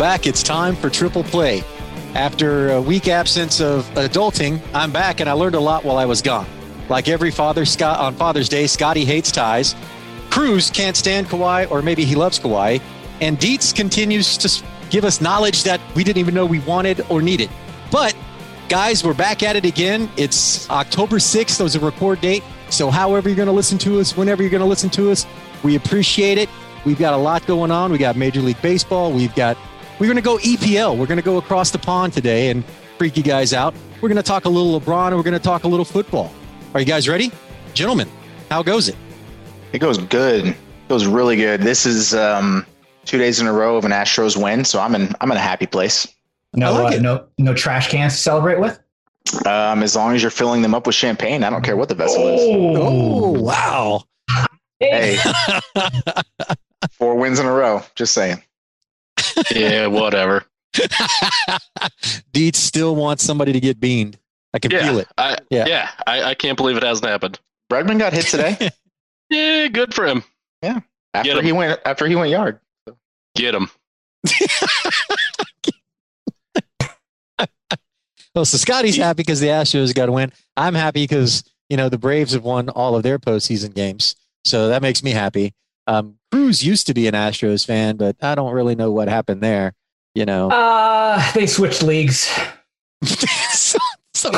Back. It's time for Triple Play. After a week absence of adulting, I'm back and I learned a lot while I was gone. Like every father, Scott on Father's Day, Scotty hates ties. Cruz can't stand Kawhi, or maybe he loves Kawhi. And Dietz continues to give us knowledge that we didn't even know we wanted or needed. But guys, we're back at it again. It's October 6th. That was a record date. So, however you're going to listen to us, whenever you're going to listen to us, we appreciate it. We've got a lot going on. We got Major League Baseball. We've got, we're going to go EPL. We're going to go across the pond today and freak you guys out. We're going to talk a little LeBron and we're going to talk a little football. Are you guys ready? Gentlemen, how goes it? It goes good. It goes really good. This is um, two days in a row of an Astros win, so I'm in I'm in a happy place. No, like uh, it. no, no trash cans to celebrate with. Um, as long as you're filling them up with champagne, I don't care what the vessel is. Oh, wow. Hey, four wins in a row. Just saying. Yeah, whatever. Dietz still wants somebody to get beaned. I can Yeah, feel it. I, Yeah. yeah, I, I can't believe it hasn't happened. Bregman got hit today Yeah, good for him. Yeah, after him. he went after he went yard. Get him. Oh, so Scotty's happy because the Astros got to win. I'm happy because you know the Braves have won all of their postseason games, so that makes me happy. Um, Cruz used to be an Astros fan, but I don't really know what happened there. You know, Uh, they switched leagues. so, so,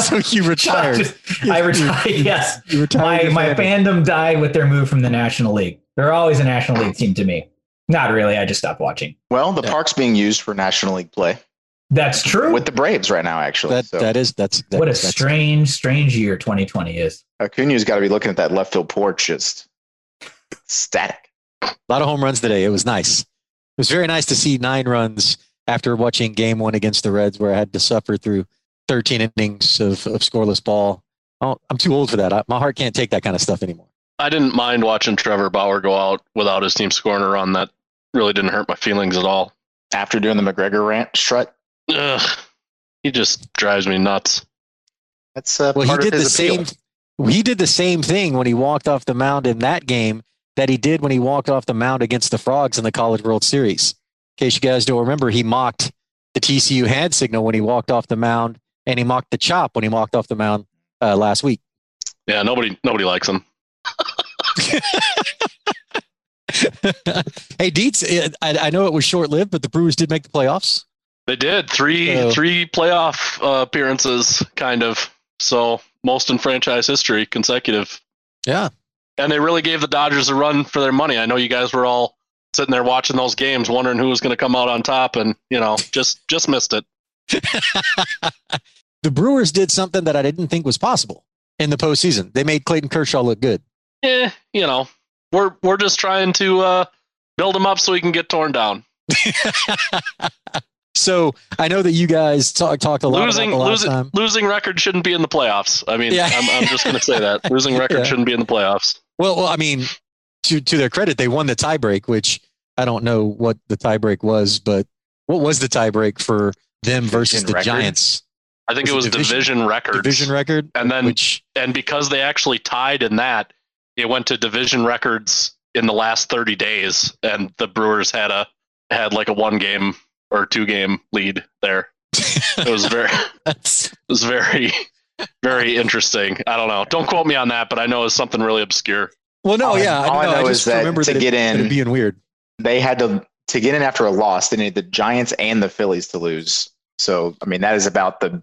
so you retired. I retired. Yes, You retired. my my fandom. fandom died with their move from the National League. They're always a National League team to me. Not really. I just stopped watching. Well, the Yeah. park's being used for National League play That's true. with the Braves right now. Actually, That so that is that's that, what a that's, strange, strange year 2020 is. Acuna's got to be looking at that left field porch, just static. a lot of home runs today. It was nice. It was very nice to see nine runs after watching Game One against the Reds, where I had to suffer through 13 innings of, of scoreless ball. Oh, I'm too old for that. I, my heart can't take that kind of stuff anymore. I didn't mind watching Trevor Bauer go out without his team scoring a run. That really didn't hurt my feelings at all. After doing the McGregor rant strut, Ugh, he just drives me nuts. that's uh, Well, he did of the appeal. same. He did the same thing when he walked off the mound in that game that he did when he walked off the mound against the Frogs in the College World Series. In case you guys don't remember, he mocked the TCU hand signal when he walked off the mound, and he mocked the chop when he walked off the mound uh, last week. Yeah, nobody nobody likes him. hey, Dietz, uh, I, I know it was short lived, but the Brewers did make the playoffs. They did three So- three playoff uh, appearances, kind of. So most in franchise history, consecutive. Yeah. And they really gave the Dodgers a run for their money. I know you guys were all sitting there watching those games, wondering who was going to come out on top, and you know, just just missed it. the Brewers did something that I didn't think was possible in the postseason. They made Clayton Kershaw look good. Yeah, you know, we're we're just trying to uh, build them up so he can get torn down. so I know that you guys talk, talked a lot losing about losing time. losing record shouldn't be in the playoffs. I mean, Yeah. I'm, I'm just going to say that losing record Yeah. shouldn't be in the playoffs. Well, well, I mean, to to their credit, they won the tiebreak, which I don't know what the tiebreak was, but what was the tiebreak for them versus the record? Giants I think Was it was division- division, records. division record? And then which and because they actually tied in that, it went to division records in the last 30 days, and the Brewers had a had like a one game or two game lead there. It was very it was very very interesting. I don't know. Don't quote me on that, but I know it's something really obscure. well, no, All I- yeah, all I know, know just is that remember to that get it, in- it being weird. They had to to get in after a loss. They needed the Giants and the Phillies to lose. So I mean, that is about the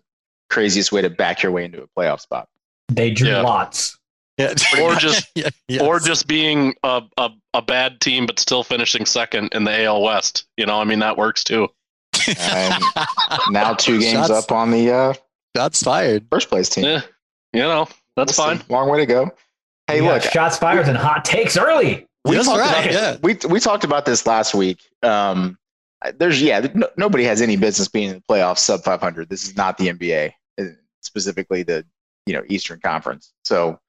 craziest way to back your way into a playoff spot. They drew Yeah. lots. Yeah. Or just yeah, yes. or just being a, a a bad team but still finishing second in the AL West. You know, I mean that works too. And now two games Shots- up on the uh, shots fired. first place team. Yeah, you know that's We'll fine. Long way to go. Hey, We got look, shots fired and hot takes early. we That's talked right, about yeah. we we talked about this last week. Um, there's yeah, no, nobody has any business being in the playoffs sub 500. This is not the NBA, uh, specifically the you know Eastern Conference. So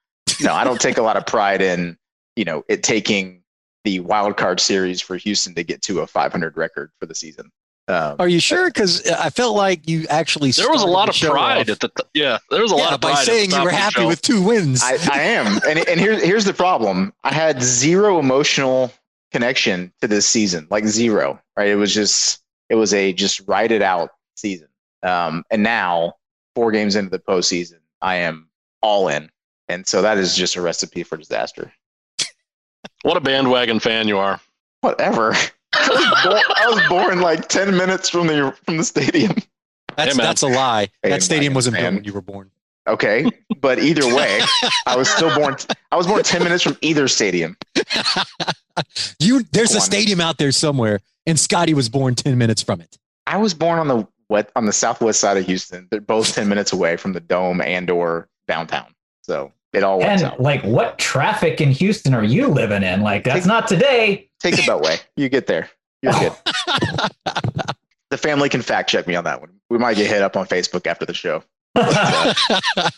no, I don't take a lot of pride in you know it taking the wild card series for Houston to get to a 500 record for the season. Um, Are you sure? Because I felt like you actually There was a lot of pride off- at the t- yeah. There was a lot of pride by at saying you were happy with two wins. I, I am, and and here's here's the problem. I had zero emotional connection to this season, like zero, right? It was just it was a just write it out season. Um, and now, four games into the postseason, I am all in, and so that is just a recipe for disaster. What a bandwagon fan you are. Whatever. I was, born, I was born like ten minutes from the from the stadium. That's Hey, that's a lie. Hey, that stadium Mike, wasn't built when you were born. Okay, but either way, I was still born. I was born ten minutes from either stadium. You there's Go a on. stadium out there somewhere, and Scotty was born ten minutes from it. I was born on the wet on the southwest side of Houston. They're both ten minutes away from the dome and or downtown. So it all works And out. like, what traffic in Houston are you living in? Like, that's Take- not today. Take the Beltway. You get there. You're good. the family can fact check me on that one. We might get hit up on Facebook after the show. I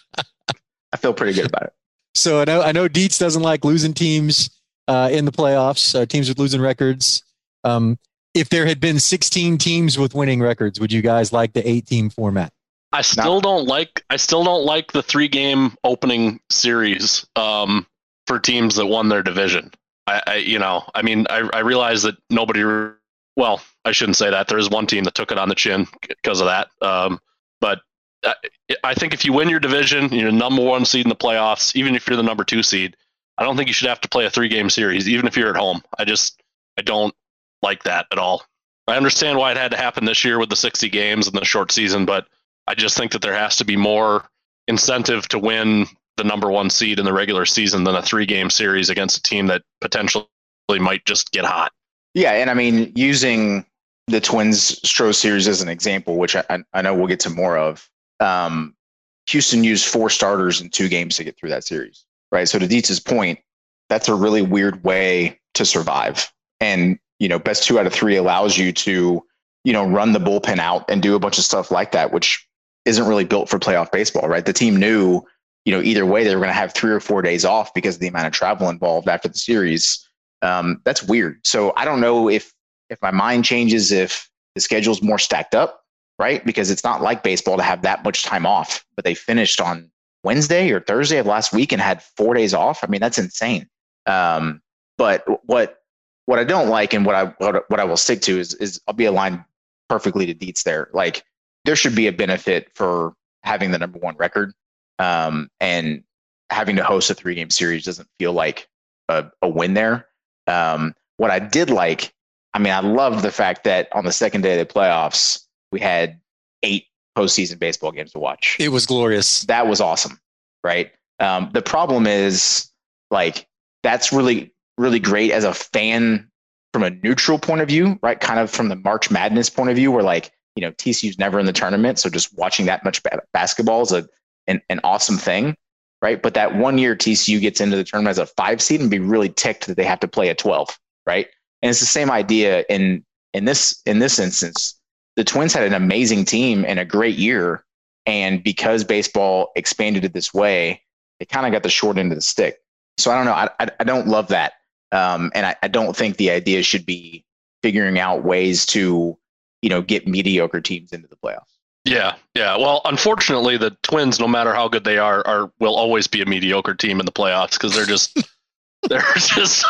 feel pretty good about it. So I know I know Dietz doesn't like losing teams uh, in the playoffs. Uh, teams with losing records. Um, if there had been 16 teams with winning records, would you guys like the eight team format? I still don't like I still don't like the three game opening series um, for teams that won their division. I, I you know I mean I, I realize that nobody re- well I shouldn't say that. There is one team that took it on the chin because of that. Um, but I, I think if you win your division you're number one seed in the playoffs even if you're the number two seed I don't think you should have to play a three game series even if you're at home. I just I don't like that at all. I understand why it had to happen this year with the 60 games and the short season but I just think that there has to be more incentive to win the number one seed in the regular season than a three game series against a team that potentially might just get hot. Yeah, and I mean using the Twins Stro series as an example, which I, I know we'll get to more of. Um, Houston used four starters in two games to get through that series, right? So to Dietz's point, that's a really weird way to survive. And you know, best two out of three allows you to you know run the bullpen out and do a bunch of stuff like that, which isn't really built for playoff baseball, right? The team knew you know either way they were going to have three or four days off because of the amount of travel involved after the series um, that's weird. So I don't know if if my mind changes if the schedule's more stacked up, right? Because it's not like baseball to have that much time off, but they finished on Wednesday or Thursday of last week and had four days off. I mean, that's insane. Um, but what what I don't like and what I what, what I will stick to is is I'll be aligned perfectly to Dietz there. Like there should be a benefit for having the number one record, um, and having to host a three game series doesn't feel like a, a win there. Um, what I did like, I mean, I loved the fact that on the second day of the playoffs, we had eight postseason baseball games to watch. It was glorious. That was awesome, right? Um, the problem is, like, that's really, really great as a fan from a neutral point of view, right? Kind of from the March Madness point of view, where like, you know, TCU's never in the tournament, so just watching that much ba- basketball is a an, an awesome thing, right? But that one year TCU gets into the tournament as a five seed and be really ticked that they have to play a twelve, right? And it's the same idea in in this in this instance. The Twins had an amazing team and a great year, and because baseball expanded it this way, they kind of got the short end of the stick. So I don't know. I I, I don't love that, um, and I, I don't think the idea should be figuring out ways to you know get mediocre teams into the playoffs. Yeah, yeah. Well, unfortunately, the Twins, no matter how good they are, are will always be a mediocre team in the playoffs because they're just they're just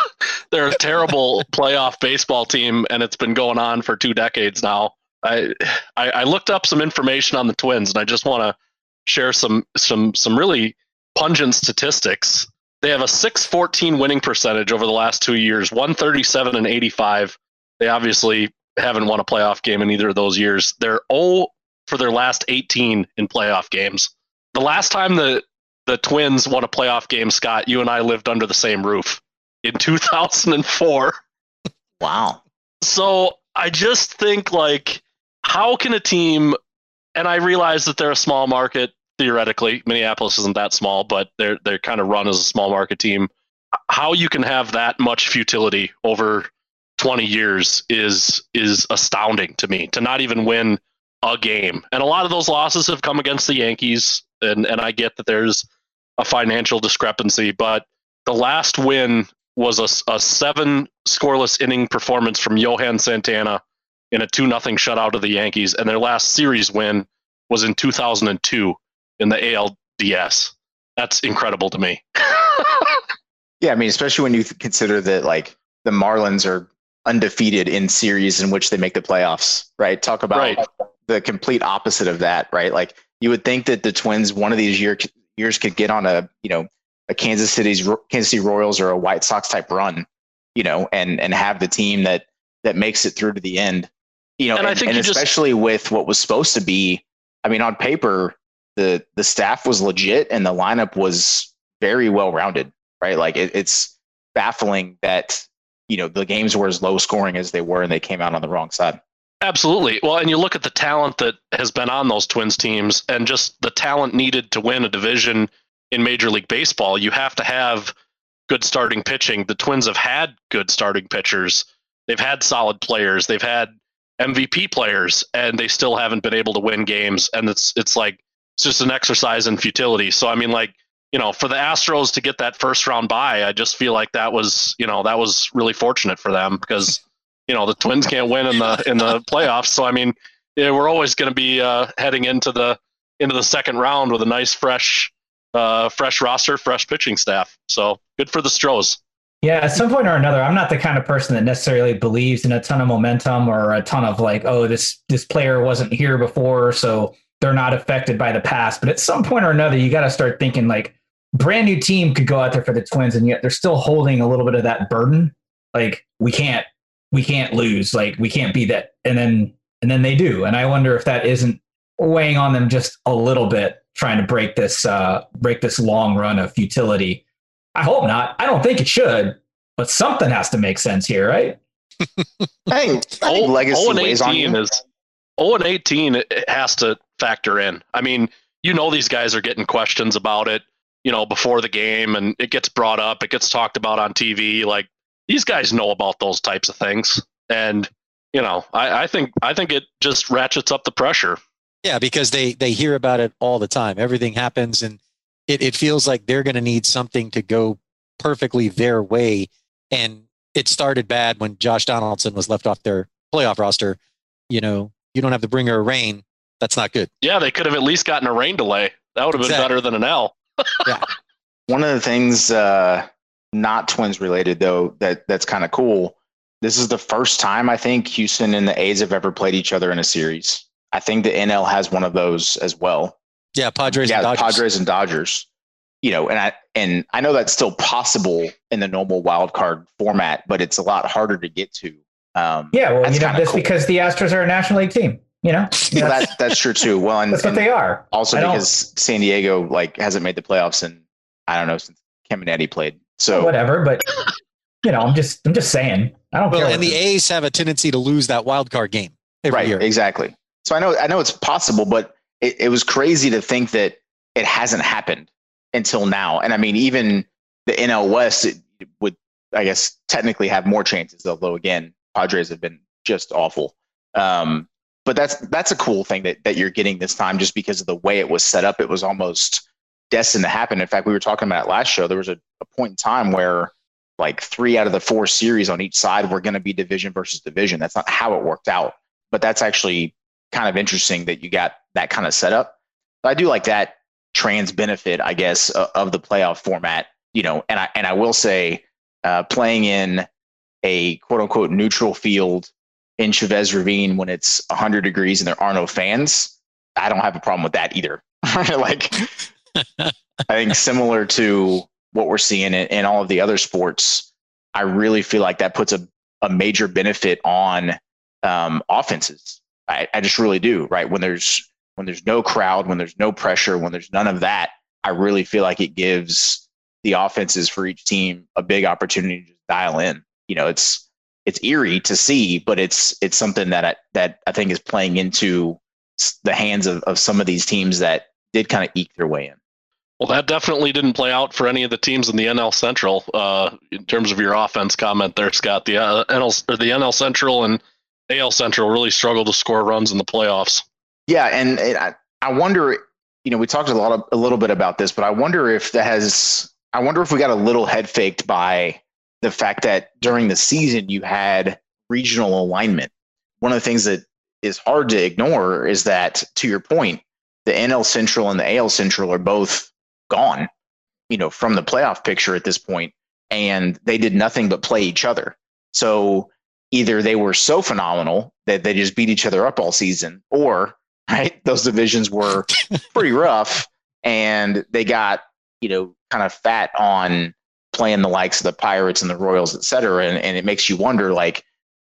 they're a terrible playoff baseball team, and it's been going on for two decades now. I I, I looked up some information on the Twins, and I just want to share some some some really pungent statistics. They have a 614 winning percentage over the last two years, 137 and 85. They obviously haven't won a playoff game in either of those years. They're 0 for their last 18 in playoff games. The last time the the Twins won a playoff game, Scott, you and I lived under the same roof in 2004. Wow. So I just think like, how can a team? And I realize that they're a small market theoretically. Minneapolis isn't that small, but they're they're kind of run as a small market team. How you can have that much futility over 20 years is is astounding to me. To not even win a game, and a lot of those losses have come against the Yankees, and and I get that there's a financial discrepancy, but the last win was a, a seven scoreless inning performance from Johan Santana in a 2 nothing shutout of the Yankees. And their last series win was in 2002 in the ALDS. That's incredible to me. Yeah, I mean, especially when you consider that like the Marlins are undefeated in series in which they make the playoffs, right? Talk about Right. the complete opposite of that, right? Like you would think that the Twins one of these year, years could get on a, you know, a Kansas City's Kansas City Royals or a White Sox type run, you know, and and have the team that that makes it through to the end. You know, And and, I think and you just- especially with what was supposed to be, I mean, on paper, the the staff was legit and the lineup was very well rounded, right? Like it, it's baffling that you know the games were as low scoring as they were and they came out on the wrong side. Absolutely. Well, and you look at the talent that has been on those Twins teams and just the talent needed to win a division in Major League Baseball. You have to have good starting pitching. The Twins have had good starting pitchers. They've had solid players. They've had MVP players and they still haven't been able to win games and it's it's like it's just an exercise in futility. So I mean like, you know, for the Astros to get that first round bye, I just feel like that was, you know, that was really fortunate for them because you know the Twins can't win in the in the playoffs. So I mean, yeah, we're always going to be uh, heading into the into the second round with a nice fresh uh, fresh roster, fresh pitching staff. So good for the Stros. Yeah, at some point or another, I'm not the kind of person that necessarily believes in a ton of momentum or a ton of like, oh, this this player wasn't here before, so they're not affected by the past. But at some point or another, you got to start thinking like, brand new team could go out there for the Twins, and yet they're still holding a little bit of that burden. Like we can't we can't lose, like we can't be that, and then and then they do, and I wonder if that isn't weighing on them just a little bit, trying to break this uh, break this long run of futility. I hope not. I don't think it should, but something has to make sense here, right? I think, I think legacy 0 weighs on you. is 0 and 18 it it has to factor in. I mean, you know these guys are getting questions about it, you know, before the game and it gets brought up, it gets talked about on TV. Like these guys know about those types of things. And, you know, I, I think I think it just ratchets up the pressure. Yeah, because they they hear about it all the time. Everything happens, and it, it feels like they're going to need something to go perfectly their way. And it started bad when Josh Donaldson was left off their playoff roster. You know, you don't have the bringer of rain. That's not good. Yeah, they could have at least gotten a rain delay. That would have been Exactly. better than an L. One of the things, uh, not twins related though, that that's kind of cool. This is the first time I think Houston and the A's have ever played each other in a series. I think the NL has one of those as well. Yeah, Padres yeah, and Dodgers. Padres and Dodgers. You know, and I and I know that's still possible in the normal wild card format, but it's a lot harder to get to. Um, Yeah, well, That's you know, kinda that's cool. because the Astros are a National League team. You know, well, that's, that, that's true too. Well, and, that's what and they are. also I don't- because San Diego like hasn't made the playoffs and I don't know since Caminiti played. So Whatever, but you know, I'm just I'm just saying. I don't Well, care. and the A's have a tendency to lose that wild card game every right, year. exactly. So I know I know it's possible, but it, it was crazy to think that it hasn't happened until now. And I mean, even the NL West it would, I guess, technically have more chances. Although again, Padres have been just awful. Um, but that's that's a cool thing that that you're getting this time, just because of the way it was set up. It was almost destined to happen. In fact, we were talking about it last show. There was a, a point in time where like three out of the four series on each side were going to be division versus division. That's not how it worked out, but that's actually kind of interesting that you got that kind of setup. But I do like that trans benefit, I guess, uh, of the playoff format. You know, and I and I will say, uh, playing in a quote unquote neutral field in Chavez Ravine when it's 100 degrees and there are no fans, I don't have a problem with that either. like, I think similar to what we're seeing in, in all of the other sports, I really feel like that puts a, a major benefit on um, offenses. I, I just really do. Right when there's when there's no crowd, when there's no pressure, when there's none of that, I really feel like it gives the offenses for each team a big opportunity to just dial in. You know, it's it's eerie to see, but it's it's something that I, that I think is playing into the hands of, of some of these teams that did kind of eke their way in. Well, that definitely didn't play out for any of the teams in the NL Central. Uh, in terms of your offense comment there, Scott, the uh, NL or the NL Central and AL Central really struggled to score runs in the playoffs. Yeah, and, and I, I wonder, you know, we talked a lot of, a little bit about this, but I wonder if that has, I wonder if we got a little head faked by the fact that during the season you had regional alignment. One of the things that is hard to ignore is that, to your point, the NL Central and the AL Central are both gone, you know, from the playoff picture at this point, and they did nothing but play each other. So either they were so phenomenal that they just beat each other up all season, or right, those divisions were pretty rough and they got, you know, kind of fat on playing the likes of the Pirates and the Royals, et cetera. And, and it makes you wonder, like,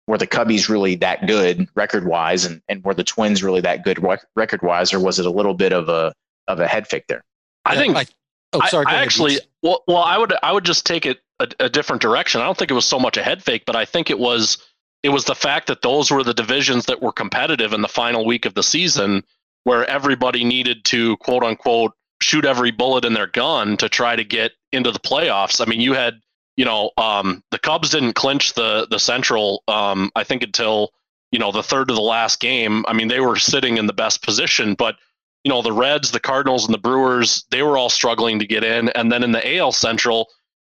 were the Cubbies really that good record wise, and, and were the Twins really that good record wise, or was it a little bit of a of a head fake there? I think. I, oh, sorry. I, I actually, well, well, I would I would just take it a, a different direction. I don't think it was so much a head fake, but I think it was it was the fact that those were the divisions that were competitive in the final week of the season, where everybody needed to quote unquote shoot every bullet in their gun to try to get into the playoffs. I mean, you had you know, um, the Cubs didn't clinch the the Central. Um, I think until you know the third to the last game. I mean, they were sitting in the best position, but you know the Reds, the Cardinals, and the Brewers, they were all struggling to get in. And then in the AL Central,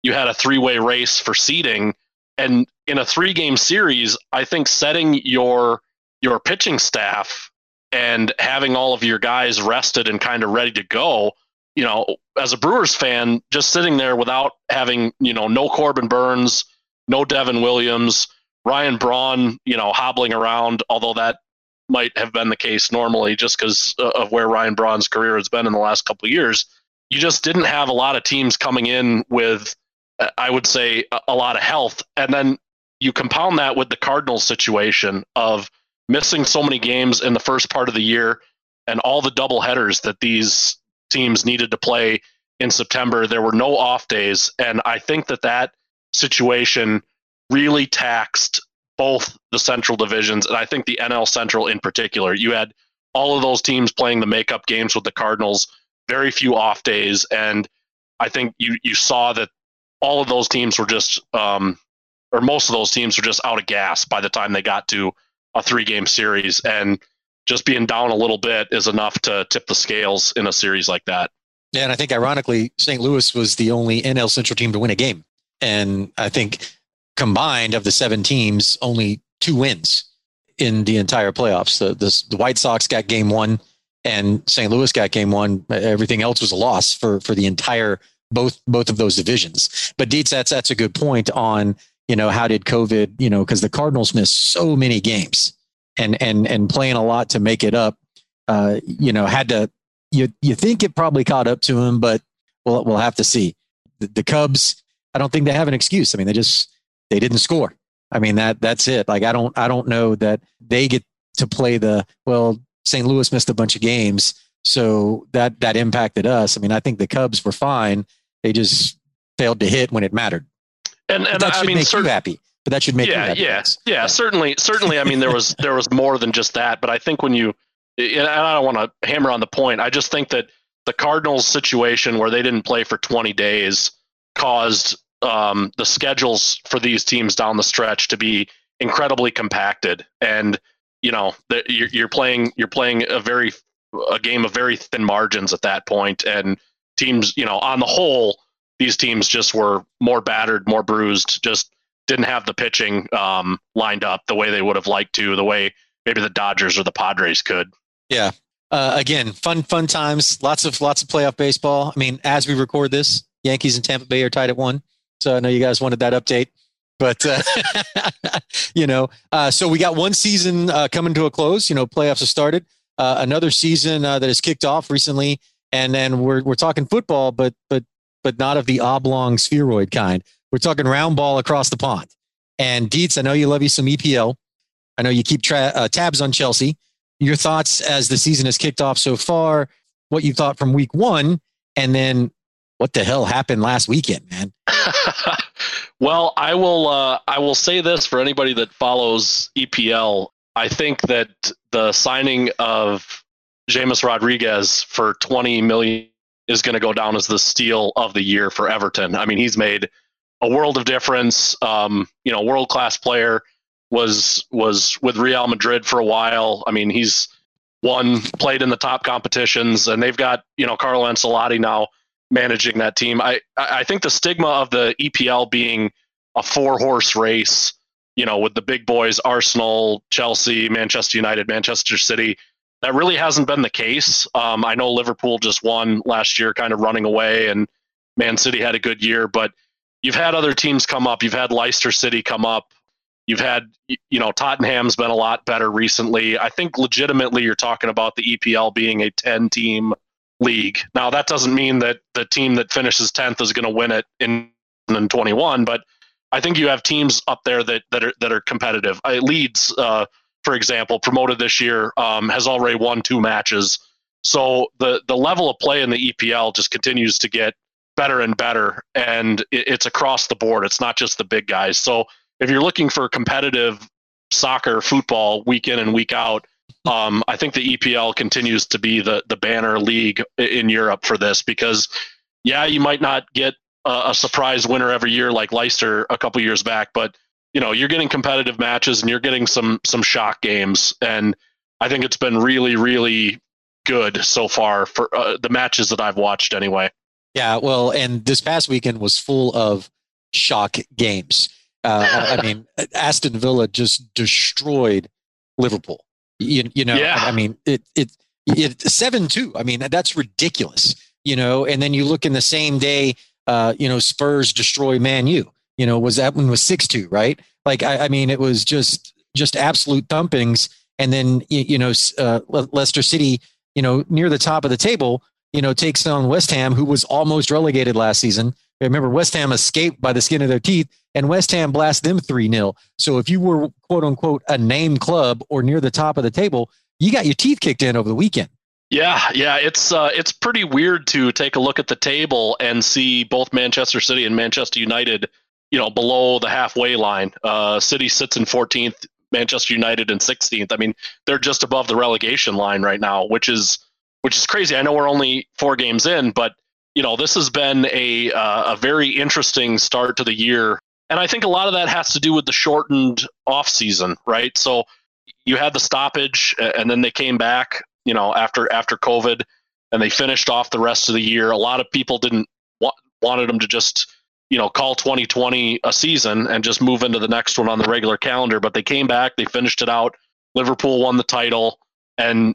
you had a three way race for seeding. And in a three game series, I think setting your your pitching staff and having all of your guys rested and kind of ready to go you know, as a Brewers fan, just sitting there without having, you know, no Corbin Burnes, no Devin Williams, Ryan Braun, you know, hobbling around, although that might have been the case normally just because of where Ryan Braun's career has been in the last couple years. You just didn't have a lot of teams coming in with, uh, I would say, a lot of health. And then you compound that with the Cardinals situation of missing so many games in the first part of the year and all the double headers that these teams needed to play in September. There were no off days, and I think that that situation really taxed both the Central divisions, and I think the NL Central in particular. You had all of those teams playing the makeup games with the Cardinals, very few off days, and I think you you saw that all of those teams were just, um, or most of those teams were just out of gas by the time they got to a three game series, and just being down a little bit is enough to tip the scales in a series like that. Yeah, and I think ironically, St. Louis was the only NL Central team to win a game. And I think combined of the seven teams, only two wins in the entire playoffs. The, the, the White Sox got game one and St. Louis got game one. Everything else was a loss for, for the entire both both of those divisions. But Deets, that's that's a good point on you know how did COVID you know because the Cardinals missed so many games and and and playing a lot to make it up. Uh, you know, had to. You you think it probably caught up to him, but we'll we'll have to see. The, the Cubs, I don't think they have an excuse. I mean, they just they didn't score. I mean that that's it. Like I don't I don't know that they get to play the well. St. Louis missed a bunch of games, so that that impacted us. I mean, I think the Cubs were fine. They just failed to hit when it mattered. And and that should I mean, make you happy but that should make yeah, yeah, yeah. Certainly, certainly. I mean, there was there was more than just that, but I think when you, and I don't want to hammer on the point. I just think that the Cardinals situation where they didn't play for 20 days caused um, the schedules for these teams down the stretch to be incredibly compacted, and you know you're, you're playing you're playing a very a game of very thin margins at that point, and teams, you know, on the whole, these teams just were more battered, more bruised, just didn't have the pitching um, lined up the way they would have liked to, the way maybe the Dodgers or the Padres could. Yeah. Uh, again, fun, fun times. Lots of lots of playoff baseball. I mean, as we record this, Yankees and Tampa Bay are tied at one. So I know you guys wanted that update, but uh, you know, uh, so we got one season uh, coming to a close. You know, playoffs have started. Uh, another season uh, that has kicked off recently, and then we're we're talking football, but but but not of the oblong spheroid kind. We're talking round ball across the pond. And Deets, I know you love you some EPL. I know you keep tra- uh, tabs on Chelsea. Your thoughts as the season has kicked off so far, what you thought from week one, and then what the hell happened last weekend, man? well, I will. Uh, I will say this for anybody that follows EPL. I think that the signing of James Rodriguez for 20 million is going to go down as the steal of the year for Everton. I mean, he's made a world of difference. Um, you know, world class player was was with Real Madrid for a while. I mean, he's won, played in the top competitions, and they've got you know Carlo Ancelotti now managing that team. I I think the stigma of the EPL being a four horse race, you know, with the big boys Arsenal, Chelsea, Manchester United, Manchester City. That really hasn't been the case. Um, I know Liverpool just won last year, kind of running away, and Man City had a good year, but you've had other teams come up. You've had Leicester City come up. You've had, you know, Tottenham's been a lot better recently. I think legitimately you're talking about the EPL being a 10 team league. Now, that doesn't mean that the team that finishes 10th is going to win it in, in 21, but I think you have teams up there that, that are that are competitive. Uh, Leeds, uh, for example, promoted this year, um, has already won two matches. So the the level of play in the EPL just continues to get better and better, and it, it's across the board. It's not just the big guys. So if you're looking for competitive soccer, football, week in and week out, um, I think the EPL continues to be the the banner league in Europe for this because, yeah, you might not get a, a surprise winner every year like Leicester a couple years back, but you know you're getting competitive matches and you're getting some some shock games, and I think it's been really really good so far for uh, the matches that I've watched anyway. Yeah, well, and this past weekend was full of shock games. Uh, I mean, Aston Villa just destroyed Liverpool. You, you know, yeah. I mean, it it it seven two. I mean, that's ridiculous. You know, and then you look in the same day, uh, you know, Spurs destroy Man U. You know, was that one was six two, right? Like, I, I mean, it was just just absolute thumpings. And then you, you know, uh, Leicester City, you know, near the top of the table, you know, takes on West Ham, who was almost relegated last season. Remember, West Ham escaped by the skin of their teeth, and West Ham blast them 3 0. So if you were, quote unquote, a name club or near the top of the table, you got your teeth kicked in over the weekend. Yeah, yeah, it's uh, it's pretty weird to take a look at the table and see both Manchester City and Manchester United, you know, below the halfway line. Uh, City sits in 14th, Manchester United in 16th. I mean, they're just above the relegation line right now, which is which is crazy. I know we're only four games in, but you know, this has been a uh, a very interesting start to the year, and I think a lot of that has to do with the shortened off season, right? So you had the stoppage, and then they came back, you know, after after COVID, and they finished off the rest of the year. A lot of people didn't wa- wanted them to just you know call 2020 a season and just move into the next one on the regular calendar, but they came back, they finished it out. Liverpool won the title, and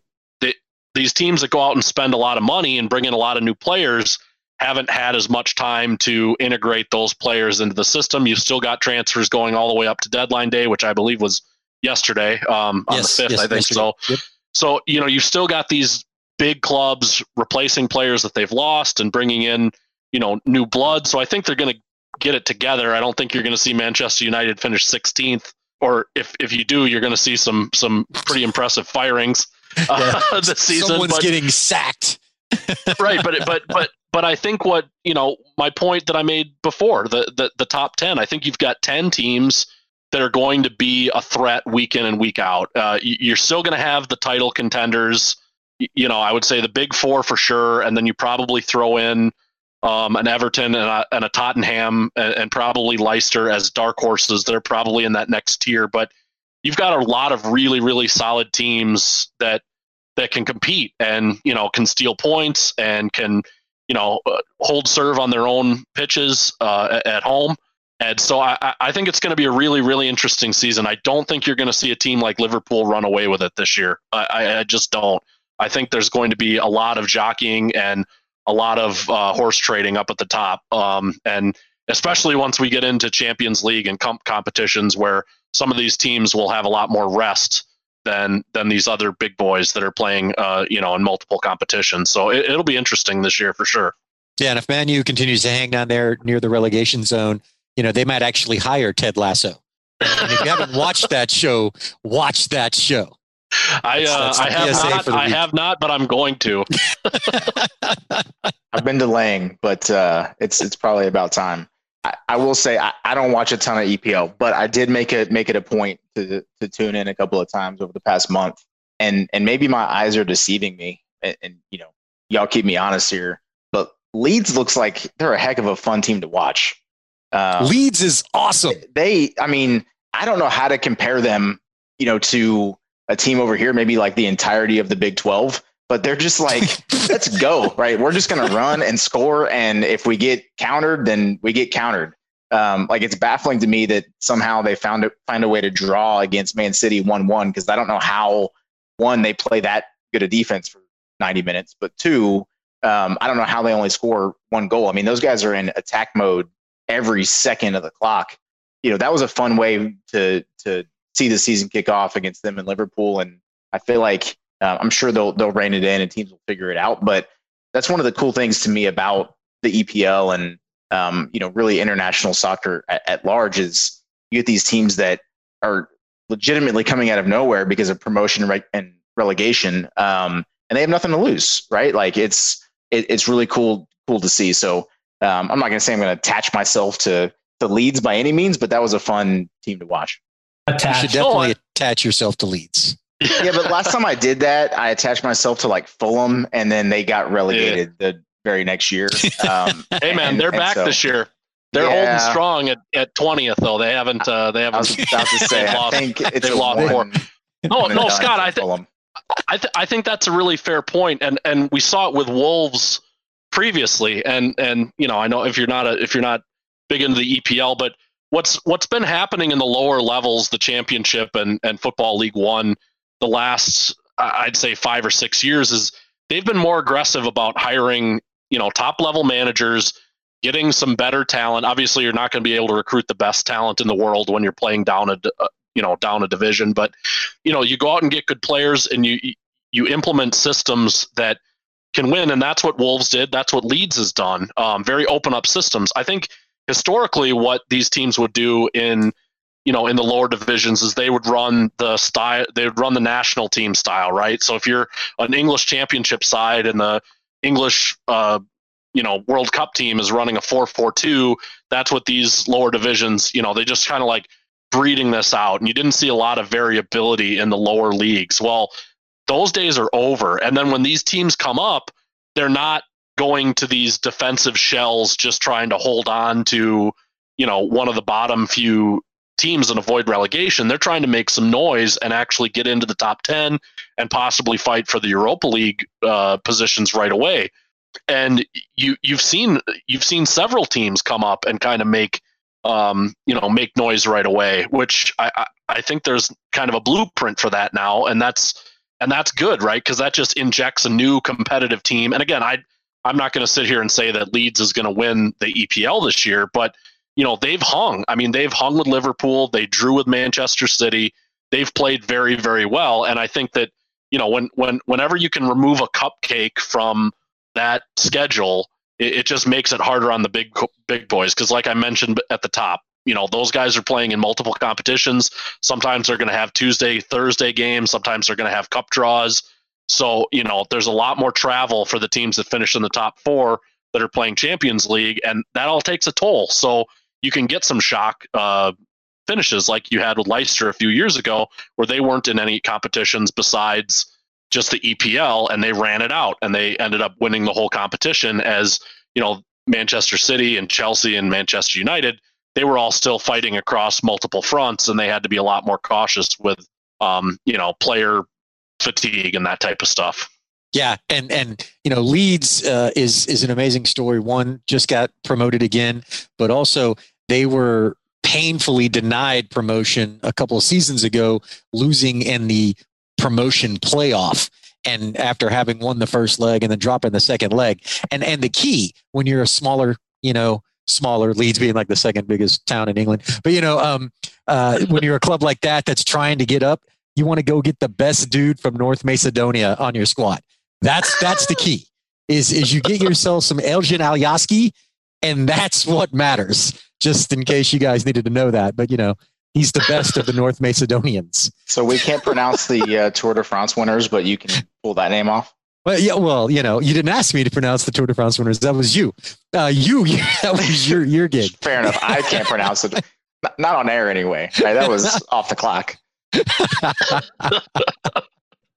these teams that go out and spend a lot of money and bring in a lot of new players haven't had as much time to integrate those players into the system. You've still got transfers going all the way up to deadline day, which I believe was yesterday um, on yes, the fifth. Yes, I think so. Yep. So you know you've still got these big clubs replacing players that they've lost and bringing in you know new blood. So I think they're going to get it together. I don't think you're going to see Manchester United finish 16th, or if if you do, you're going to see some some pretty impressive firings uh, yeah. this season. Someone's but, getting sacked. right, but but but but I think what you know my point that I made before the the the top ten. I think you've got ten teams that are going to be a threat week in and week out. Uh, you're still going to have the title contenders. You know, I would say the big four for sure, and then you probably throw in um, an Everton and a, and a Tottenham and, and, probably Leicester as dark horses. They're probably in that next tier, but you've got a lot of really really solid teams that that can compete and you know can steal points and can you know uh, hold serve on their own pitches uh, at home. And so I, I think it's going to be a really, really interesting season. I don't think you're going to see a team like Liverpool run away with it this year. I, I just don't. I think there's going to be a lot of jockeying and a lot of uh, horse trading up at the top. Um, and especially once we get into Champions League and comp competitions where some of these teams will have a lot more rest than than these other big boys that are playing, uh, you know, in multiple competitions. So it, will be interesting this year for sure. Yeah, and if Man U continues to hang down there near the relegation zone, you know, they might actually hire Ted Lasso. And if you haven't watched that show, watch that show. I uh, I have not. I have not, but I'm going to. I've been delaying, but uh, it's it's probably about time. I, will say I, I, don't watch a ton of EPL, but I did make it make it a point to to tune in a couple of times over the past month, and and maybe my eyes are deceiving me, and, and you know y'all keep me honest here, but Leeds looks like they're a heck of a fun team to watch. Um, Leeds is awesome. They, I mean, I don't know how to compare them, you know, to a team over here, maybe like the entirety of the Big Twelve but they're just like, let's go, right? We're just going to run and score. And if we get countered, then we get countered. Um, like it's baffling to me that somehow they found a, find a way to draw against Man City 1 1 because I don't know how, one, they play that good a defense for 90 minutes, but two, um, I don't know how they only score one goal. I mean, those guys are in attack mode every second of the clock. you know that was a fun way to to see the season kick off against them in Liverpool, and I feel like uh, I'm sure they'll they'll rein it in and teams will figure it out. But that's one of the cool things to me about the EPL and um, you know really international soccer at, at large is you get these teams that are legitimately coming out of nowhere because of promotion and relegation, um, and they have nothing to lose, right? Like it's it, it's really cool cool to see. So um, I'm not going to say I'm going to attach myself to the Leeds by any means, but that was a fun team to watch. Attach. You should definitely attach yourself to Leeds. yeah, but last time I did that, I attached myself to like Fulham, and then they got relegated yeah. the very next year. Um, hey man, and, they're and back so, this year. They're yeah. holding strong at, at 20th though. They haven't. Uh, they haven't. I was about to say. I think it's they've lost one, No, no, Scott. I think. I, th- I think that's a really fair point, and and we saw it with Wolves previously, and and you know I know if you're not a if you're not big into the EPL, but what's what's been happening in the lower levels, the Championship and and Football League One, the last I'd say five or six years is they've been more aggressive about hiring you know top level managers getting some better talent. Obviously you're not going to be able to recruit the best talent in the world when you're playing down a uh, you know down a division but you know you go out and get good players and you you implement systems that can win and that's what wolves did. That's what leeds has done. Um, very open up systems. I think historically what these teams would do in you know in the lower divisions is they would run the style they would run the national team style right? So if you're an english championship side and the english uh, you know world cup team is running a 4-4-2 that's what these lower divisions you know they just kind of like breeding this out. And you didn't see a lot of variability in the lower leagues. Well those days are over. And then when these teams come up they're not going to these defensive shells just trying to hold on to you know one of the bottom few teams and avoid relegation. They're trying to make some noise and actually get into the top 10 and possibly fight for the europa league uh, positions right away. And you you've seen you've seen several teams come up and kind of make um, you know make noise right away which I, I, I think there's kind of a blueprint for that now. And that's and that's good right? Because that just injects a new competitive team. And again i i'm not going to sit here and say that leeds is going to win the epl this year but you know they've hung i mean they've hung with liverpool they drew with manchester city they've played very very well and i think that you know when when whenever you can remove a cupcake from that schedule, it, it just makes it harder on the big big boys. Because, like I mentioned at the top, you know those guys are playing in multiple competitions. Sometimes they're going to have Tuesday, Thursday games. Sometimes they're going to have cup draws. So you know there's a lot more travel for the teams that finish in the top four that are playing Champions League, and that all takes a toll. So you can get some shock uh, finishes like you had with Leicester a few years ago, where they weren't in any competitions besides just the EPL and they ran it out and they ended up winning the whole competition as, you know, Manchester City and Chelsea and Manchester United, they were all still fighting across multiple fronts and they had to be a lot more cautious with um, you know, player fatigue and that type of stuff. Yeah, and and you know, Leeds uh, is is an amazing story. One just got promoted again, but also they were painfully denied promotion a couple of seasons ago, losing in the promotion playoff and after having won the first leg and then dropping the second leg and and the key when you're a smaller you know smaller leeds being like the second biggest town in england but you know um, uh, when you're a club like that that's trying to get up you want to go get the best dude from north macedonia on your squad that's that's the key is is you get yourself some Ezgjan Alioski and that's what matters just in case you guys needed to know that but you know He's the best of the North Macedonians. So we can't pronounce the uh, Tour de France winners, but you can pull that name off. Well, yeah, well, you know, you didn't ask me to pronounce the Tour de France winners. That was you. Uh, you, that was your your gig. Fair enough. I can't pronounce it. Not on air anyway. Right? That was off the clock.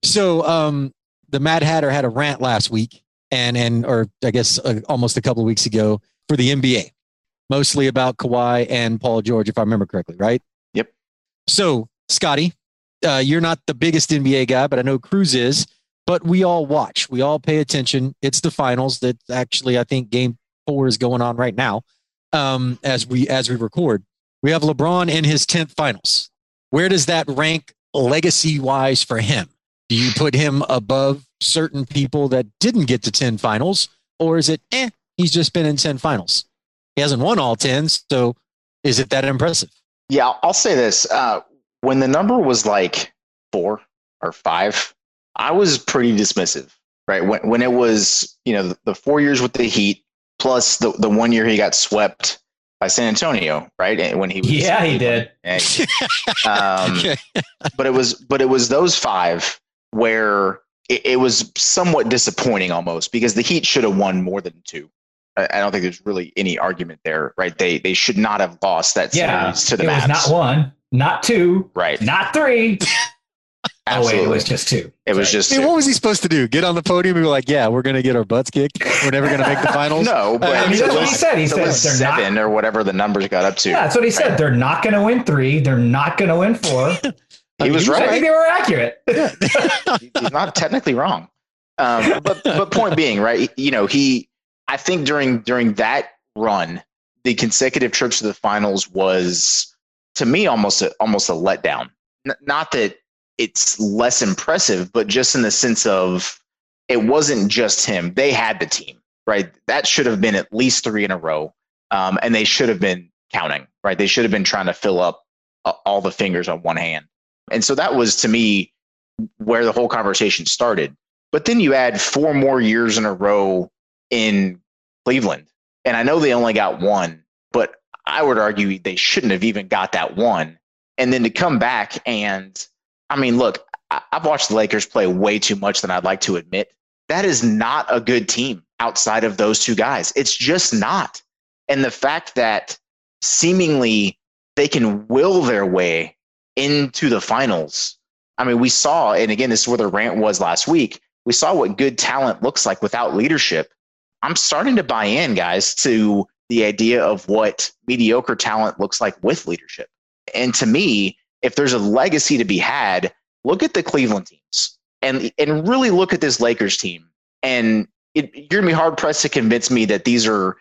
so, um, the Mad Hatter had a rant last week, and and or I guess uh, almost a couple of weeks ago for the NBA, mostly about Kawhi and Paul George, if I remember correctly, right? Yep. So, Scotty, uh, you're not the biggest NBA guy, but I know Cruz is. But we all watch, we all pay attention. It's the finals that actually I think Game Four is going on right now um, as we as we record. We have LeBron in his tenth finals. Where does that rank legacy wise for him? Do you put him above certain people that didn't get to 10 finals? Or is it, eh, he's just been in 10 finals? He hasn't won all 10. So is it that impressive? Yeah, I'll say this. Uh, when the number was like four or five, I was pretty dismissive, right? When, when it was, you know, the, the four years with the Heat plus the, the one year he got swept by San Antonio, right? And when he was, yeah, he did. And, um, but it was, but it was those five where it, it, was somewhat disappointing almost because the Heat should have won more than two. I, I, don't think there's really any argument there, right? They they should not have lost that yeah, to the it Mavs. was not one, not two, right? Not three. Oh wait, it was just two. It was just. what was he supposed to do? Get on the podium and be like, "Yeah, we're going to get our butts kicked. We're never going to make the finals." no, but I mean, that's what he said. He said seven not, or whatever the numbers got up to. Yeah, that's what he said. Right. They're not going to win three. They're not going to win four. he was right. I think they were accurate. He's not technically wrong. Um, but but point being, right? You know, he. I think during during that run, the consecutive trips to the finals was to me almost a, almost a letdown. N- not that it's less impressive, but just in the sense of it wasn't just him. They had the team, right? That should have been at least three in a row. Um, and they should have been counting, right? They should have been trying to fill up uh, all the fingers on one hand. And so that was to me where the whole conversation started. But then you add four more years in a row in Cleveland. And I know they only got one, but I would argue they shouldn't have even got that one. And then to come back and I mean, look, I've watched the Lakers play way too much than I'd like to admit. That is not a good team outside of those two guys. It's just not. And the fact that seemingly they can will their way into the finals. I mean, we saw, and again, this is where the rant was last week. We saw what good talent looks like without leadership. I'm starting to buy in, guys, to the idea of what mediocre talent looks like with leadership. And to me, if there's a legacy to be had, look at the Cleveland teams and and really look at this Lakers team. And it, you're gonna be hard pressed to convince me that these are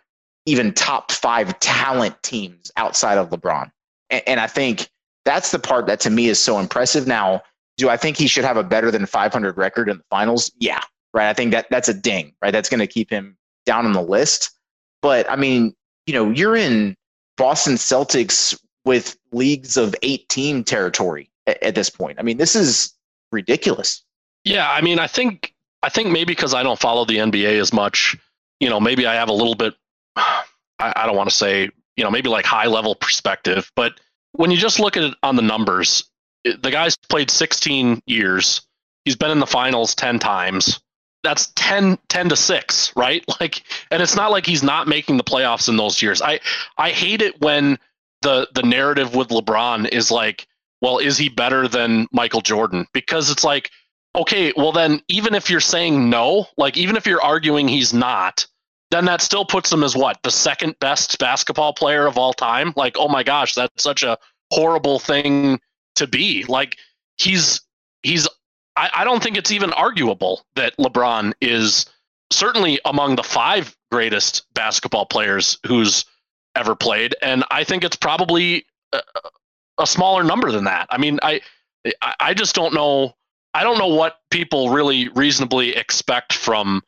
even top five talent teams outside of LeBron. And, and I think that's the part that to me is so impressive. Now, do I think he should have a better than 500 record in the finals? Yeah, right. I think that that's a ding, right? That's to keep him down on the list. But I mean, you know, you're in Boston Celtics with leagues of 18 territory at, at this point. I mean, this is ridiculous. Yeah, I mean, I think I think maybe because I don't follow the NBA as much, you know, maybe I have a little bit. I, I don't want to say, you know, maybe like high level perspective, but when you just look at it on the numbers, the guy's played 16 years. He's been in the finals 10 times. That's 10, 10 to 6, right? Like, and it's not like he's not making the playoffs in those years. I, I hate it when the the narrative with LeBron is like, well, is he better than Michael Jordan? Because it's like, okay, well then even if you're saying no, like even if you're arguing he's not, then that still puts him as what? The second best basketball player of all time? Like, oh my gosh, that's such a horrible thing to be. Like he's he's I, I don't think it's even arguable that LeBron is certainly among the five greatest basketball players who's ever played, and I think it's probably a, a smaller number than that. I mean, I I just don't know. I don't know what people really reasonably expect from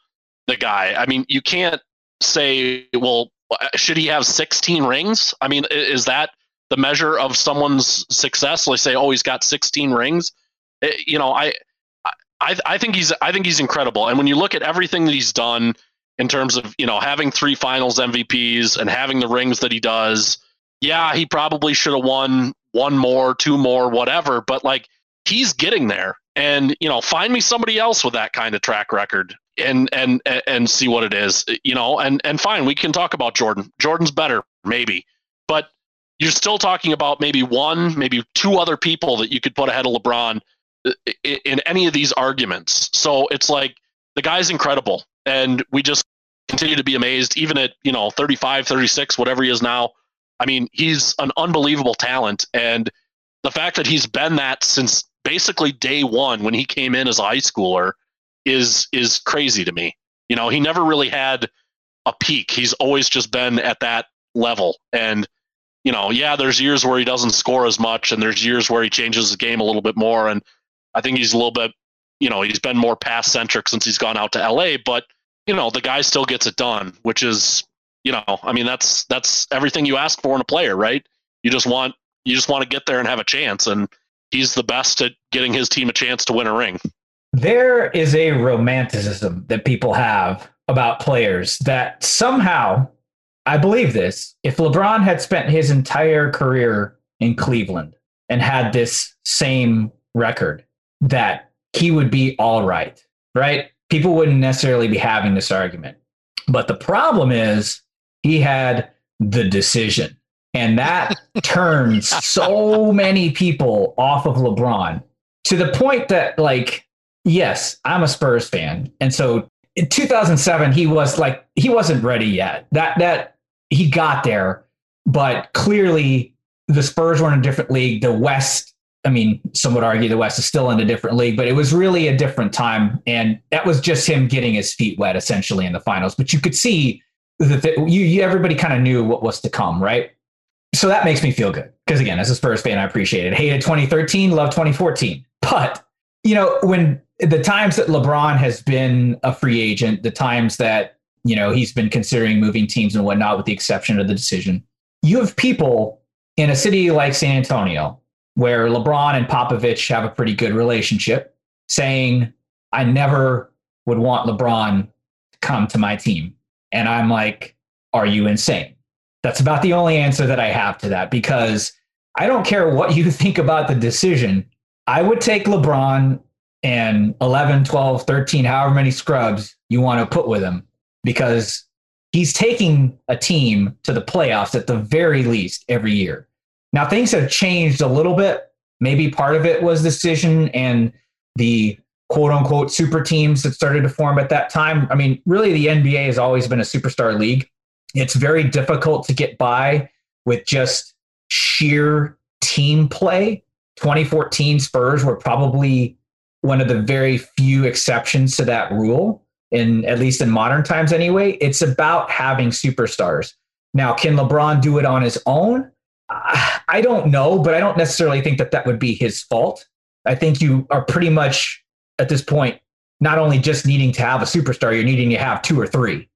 the guy. I mean, you can't say, well, should he have 16 rings? I mean, is that the measure of someone's success? Let's say, oh, he's got 16 rings. It, you know, I, I, I think he's, I think he's incredible. And when you look at everything that he's done, in terms of you know having three finals MVPs and having the rings that he does. Yeah, he probably should have won one more, two more, whatever, but like he's getting there. And you know, find me somebody else with that kind of track record and and and see what it is, you know, and and fine, we can talk about Jordan. Jordan's better, maybe. But you're still talking about maybe one, maybe two other people that you could put ahead of LeBron uh, in any of these arguments. So it's like the guy's incredible and we just continue to be amazed even at you know 35 36 whatever he is now. I mean he's an unbelievable talent and the fact that he's been that since basically day one when he came in as a high schooler is is crazy to me. You know he never really had a peak. He's always just been at that level. And you know yeah there's years where he doesn't score as much and there's years where he changes the game a little bit more and i think he's a little bit you know, he's been more pass centric since he's gone out to LA, but you know, the guy still gets it done, which is, you know, I mean, that's that's everything you ask for in a player, right? You just want You just want to get there and have a chance, and he's the best at getting his team a chance to win a ring. There is a romanticism that people have about players that somehow, I believe this, if LeBron had spent his entire career in Cleveland and had this same record, that he would be all right, right? People wouldn't necessarily be having this argument. But the problem is he had the decision. And that turns so many people off of LeBron to the point that, like, yes, I'm a Spurs fan. And so in 2007, he was like, he wasn't ready yet. That, that he got there, but clearly the Spurs were in a different league. The West, I mean, some would argue the West is still in a different league, but it was really a different time. And that was just him getting his feet wet essentially in the finals. But you could see that you, you, everybody kind of knew what was to come, right? So that makes me feel good. Because again, as a Spurs fan, I appreciate it. Hated 2013, love 2014. But, you know, when the times that LeBron has been a free agent, the times that, you know, he's been considering moving teams and whatnot, with the exception of the decision, you have people in a city like San Antonio where LeBron and Popovich have a pretty good relationship, saying, I never would want LeBron to come to my team. And I'm like, are you insane? That's about the only answer that I have to that because I don't care what you think about the decision. I would take LeBron and 11, 12, 13, however many scrubs you want to put with him because he's taking a team to the playoffs at the very least every year. Now things have changed a little bit. Maybe part of it was decision and the quote unquote super teams that started to form at that time. I mean, really, the NBA has always been a superstar league. It's very difficult to get by with just sheer team play. 2014 Spurs were probably one of the very few exceptions to that rule in at least in modern times anyway. It's about having superstars. Now, can LeBron do it on his own? I don't know, but I don't necessarily think that that would be his fault. I think you are pretty much at this point not only just needing to have a superstar, you're needing to have two or three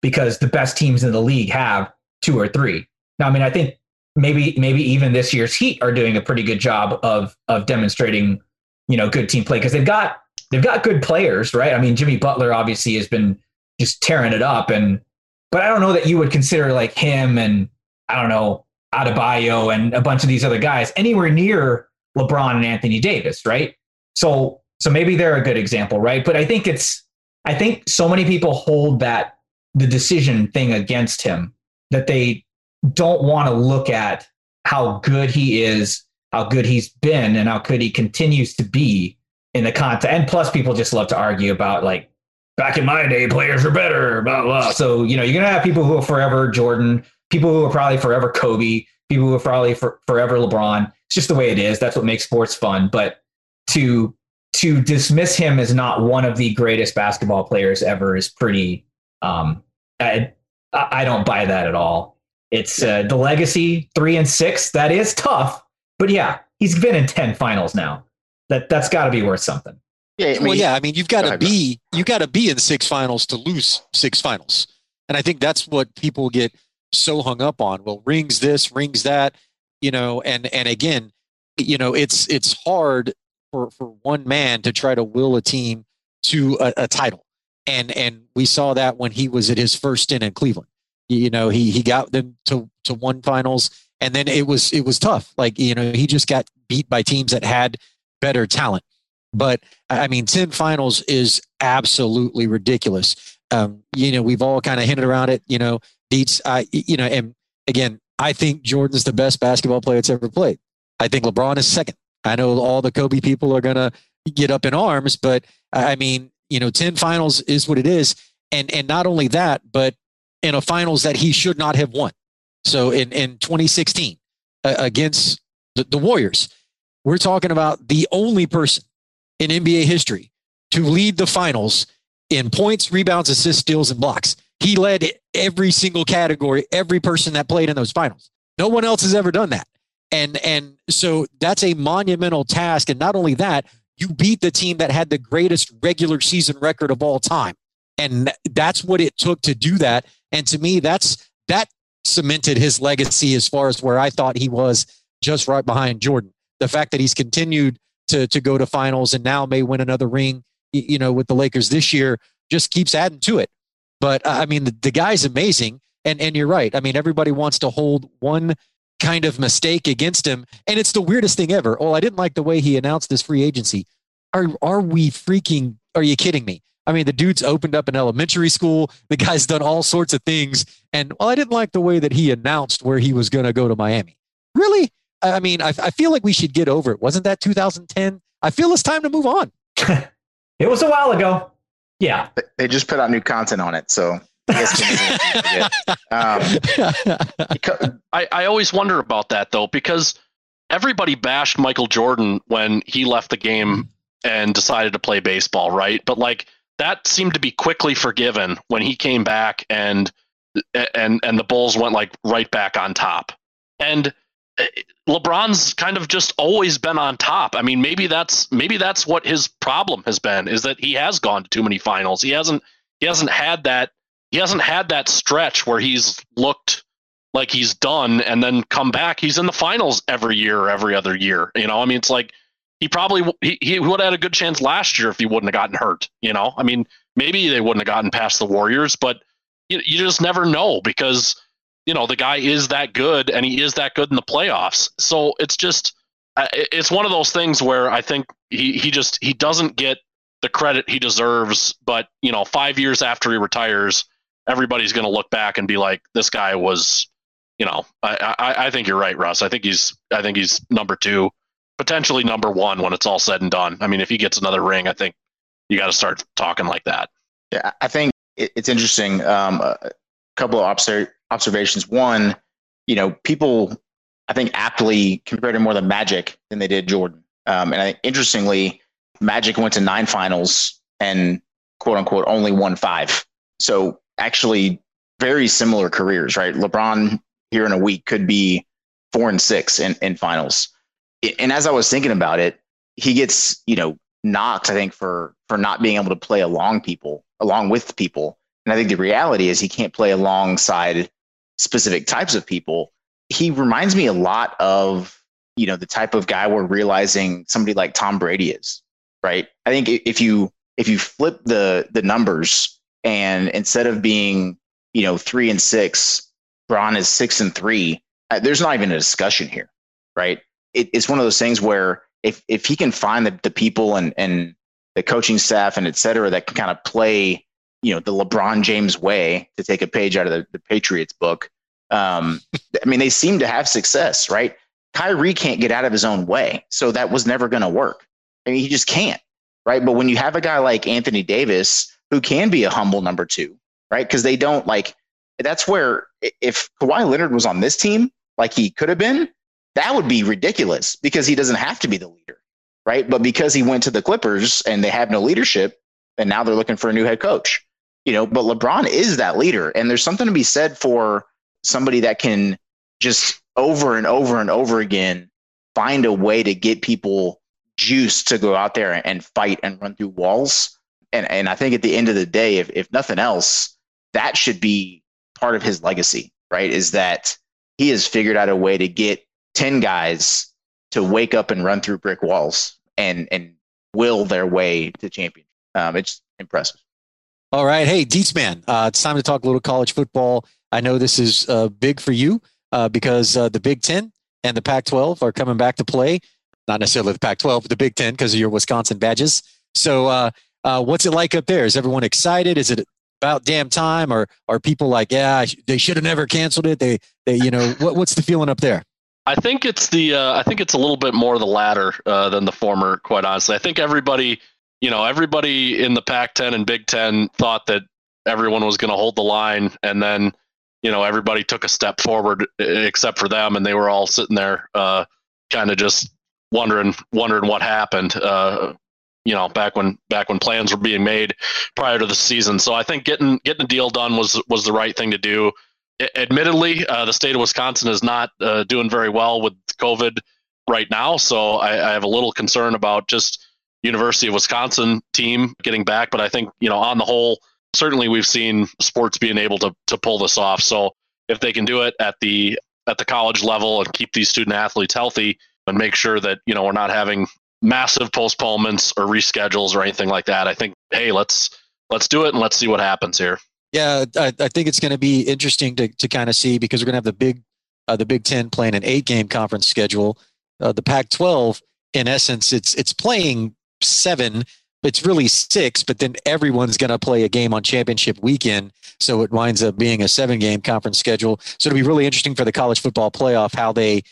because the best teams in the league have two or three. Now, I mean, I think maybe maybe even this year's Heat are doing a pretty good job of of demonstrating, you know, good team play because they've got they've got good players, right? I mean, Jimmy Butler obviously has been just tearing it up, and but I don't know that you would consider like him and I don't know Adebayo and a bunch of these other guys anywhere near LeBron and Anthony Davis, right? So so maybe they're a good example, right? But I think it's I think so many people hold that the decision thing against him that they don't want to look at how good he is, how good he's been, and how good he continues to be in the content. And plus, people just love to argue about like back in my day, players were better, blah blah. So you know, you're gonna have people who are forever Jordan, people who are probably forever Kobe, people who are probably for, forever LeBron. It's just the way it is. That's what makes sports fun. But to to dismiss him as not one of the greatest basketball players ever is pretty. Um, I, I don't buy that at all. It's uh, the legacy three and six. That is tough, but yeah, he's been in ten finals now. That that's got to be worth something. Yeah, I mean, well, yeah. I mean, you've got to be you got to be in six finals to lose six finals, and I think that's what people get so hung up on. Well, rings this, rings that, you know, and and again, you know, it's it's hard for for one man to try to will a team to a, a title, and and we saw that when he was at his first stint in Cleveland you know, he he got them to to one finals, and then it was it was tough. Like you know, he just got beat by teams that had better talent. But I mean, ten finals is absolutely ridiculous. Um, you know, we've all kind of hinted around it. You know, beats. I you know, and again, I think Jordan's the best basketball player that's ever played. I think LeBron is second. I know all the Kobe people are gonna get up in arms, but I mean, you know, ten finals is what it is. And and not only that, but in a finals that he should not have won. So in, in 2016 uh, against the, the Warriors, we're talking about the only person in NBA history to lead the finals in points, rebounds, assists, steals, and blocks. He led every single category, every person that played in those finals. No one else has ever done that. And and so that's a monumental task. And not only that, you beat the team that had the greatest regular season record of all time. And that's what it took to do that. And to me, that's that cemented his legacy as far as where I thought he was just right behind Jordan. The fact that he's continued to to go to finals and now may win another ring, you know, with the Lakers this year, just keeps adding to it. But uh, I mean, the, the guy's amazing, and and you're right. I mean, everybody wants to hold one kind of mistake against him, and it's the weirdest thing ever. Oh, I didn't like the way he announced this free agency. Are are we freaking? Are you kidding me? I mean, the dude's opened up an elementary school. The guy's done all sorts of things. And well, I didn't like the way that he announced where he was going to go to Miami. Really? I mean, I, I feel like we should get over it. Wasn't that 2010? I feel it's time to move on. it was a while ago. Yeah. They just put out new content on it. So I, um, I, I always wonder about that, though, because everybody bashed Michael Jordan when he left the game and decided to play baseball, right? But like, that seemed to be quickly forgiven when he came back and and and the Bulls went like right back on top. And LeBron's kind of just always been on top. I mean, maybe that's maybe that's what his problem has been is that he has gone to too many finals. He hasn't he hasn't had that he hasn't had that stretch where he's looked like he's done and then come back. He's in the finals every year or every other year. You know, I mean, it's like he probably he, he would have had a good chance last year if he wouldn't have gotten hurt. You know, I mean, maybe they wouldn't have gotten past the Warriors, but you, you just never know because you know the guy is that good and he is that good in the playoffs. So it's just uh, it's one of those things where I think he he just he doesn't get the credit he deserves. But you know, five years after he retires, everybody's going to look back and be like, this guy was. You know, I, I I think you're right, Russ. I think he's I think he's number two potentially number one when it's all said and done. I mean, if he gets another ring, I think you got to start talking like that. Yeah, I think it's interesting. Um, a couple of obser- observations. One, you know, people I think aptly compared him more to Magic than they did Jordan. Um, and I, interestingly, Magic went to nine finals and quote unquote only won five. So actually, very similar careers, right? LeBron here in a week could be four and six in, in finals and as I was thinking about it, he gets, you know, knocked, I think, for for not being able to play along people, along with people. And I think the reality is he can't play alongside specific types of people. He reminds me a lot of, you know, the type of guy we're realizing somebody like Tom Brady is, right? I think if you if you flip the the numbers and instead of being, you know, three and six, Bron is six and three, uh, there's not even a discussion here, right? it, it's one of those things where if if he can find the, the people and and the coaching staff and et cetera that can kind of play you know the LeBron James way to take a page out of the, the Patriots book. Um, I mean, they seem to have success, right? Kyrie can't get out of his own way, so that was never going to work. I mean, he just can't, right? But when you have a guy like Anthony Davis who can be a humble number two, right? Because they don't like. That's where if Kawhi Leonard was on this team, like he could have been, that would be ridiculous because he doesn't have to be the leader, right? But because he went to the Clippers and they have no leadership, and now they're looking for a new head coach, you know. But LeBron is that leader, and there's something to be said for somebody that can just over and over and over again find a way to get people juice to go out there and fight and run through walls. And and I think at the end of the day, if if nothing else, that should be part of his legacy, right? Is that he has figured out a way to get 10 guys to wake up and run through brick walls and and will their way to championship. Um, it's impressive. All right. Hey, Dietz man, uh, it's time to talk a little college football. I know this is uh, big for you uh, because uh, the Big Ten and the Pac 12 are coming back to play. Not necessarily the Pac 12, but the Big Ten because of your Wisconsin Badgers. So, uh, uh, what's it like up there? Is everyone excited? Is it about damn time? Or are people like, yeah, they should have never canceled it? They, they, you know, what, what's the feeling up there? I think it's the uh, I think it's a little bit more the latter uh, than the former. Quite honestly, I think everybody, you know, everybody in the Pac-10 and Big Ten thought that everyone was going to hold the line, and then you know everybody took a step forward except for them, and they were all sitting there, uh, kind of just wondering wondering what happened. Uh, you know, back when back when plans were being made prior to the season. So I think getting getting a deal done was was the right thing to do admittedly, uh, the state of Wisconsin is not uh, doing very well with COVID right now. So I, I, have a little concern about just University of Wisconsin team getting back. But I think you know, on the whole, certainly we've seen sports being able to to pull this off. So if they can do it at the at the college level and keep these student athletes healthy and make sure that you know we're not having massive postponements or reschedules or anything like that. I think hey, let's let's do it and let's see what happens here. Yeah, I, I think it's going to be interesting to, to kind of see because we're going to have the big uh, the Big Ten playing an eight game conference schedule. Uh, the Pac-12, in essence, it's it's playing seven. It's really six, but then everyone's going to play a game on championship weekend, so it winds up being a seven game conference schedule. So it'll be really interesting for the college football playoff how they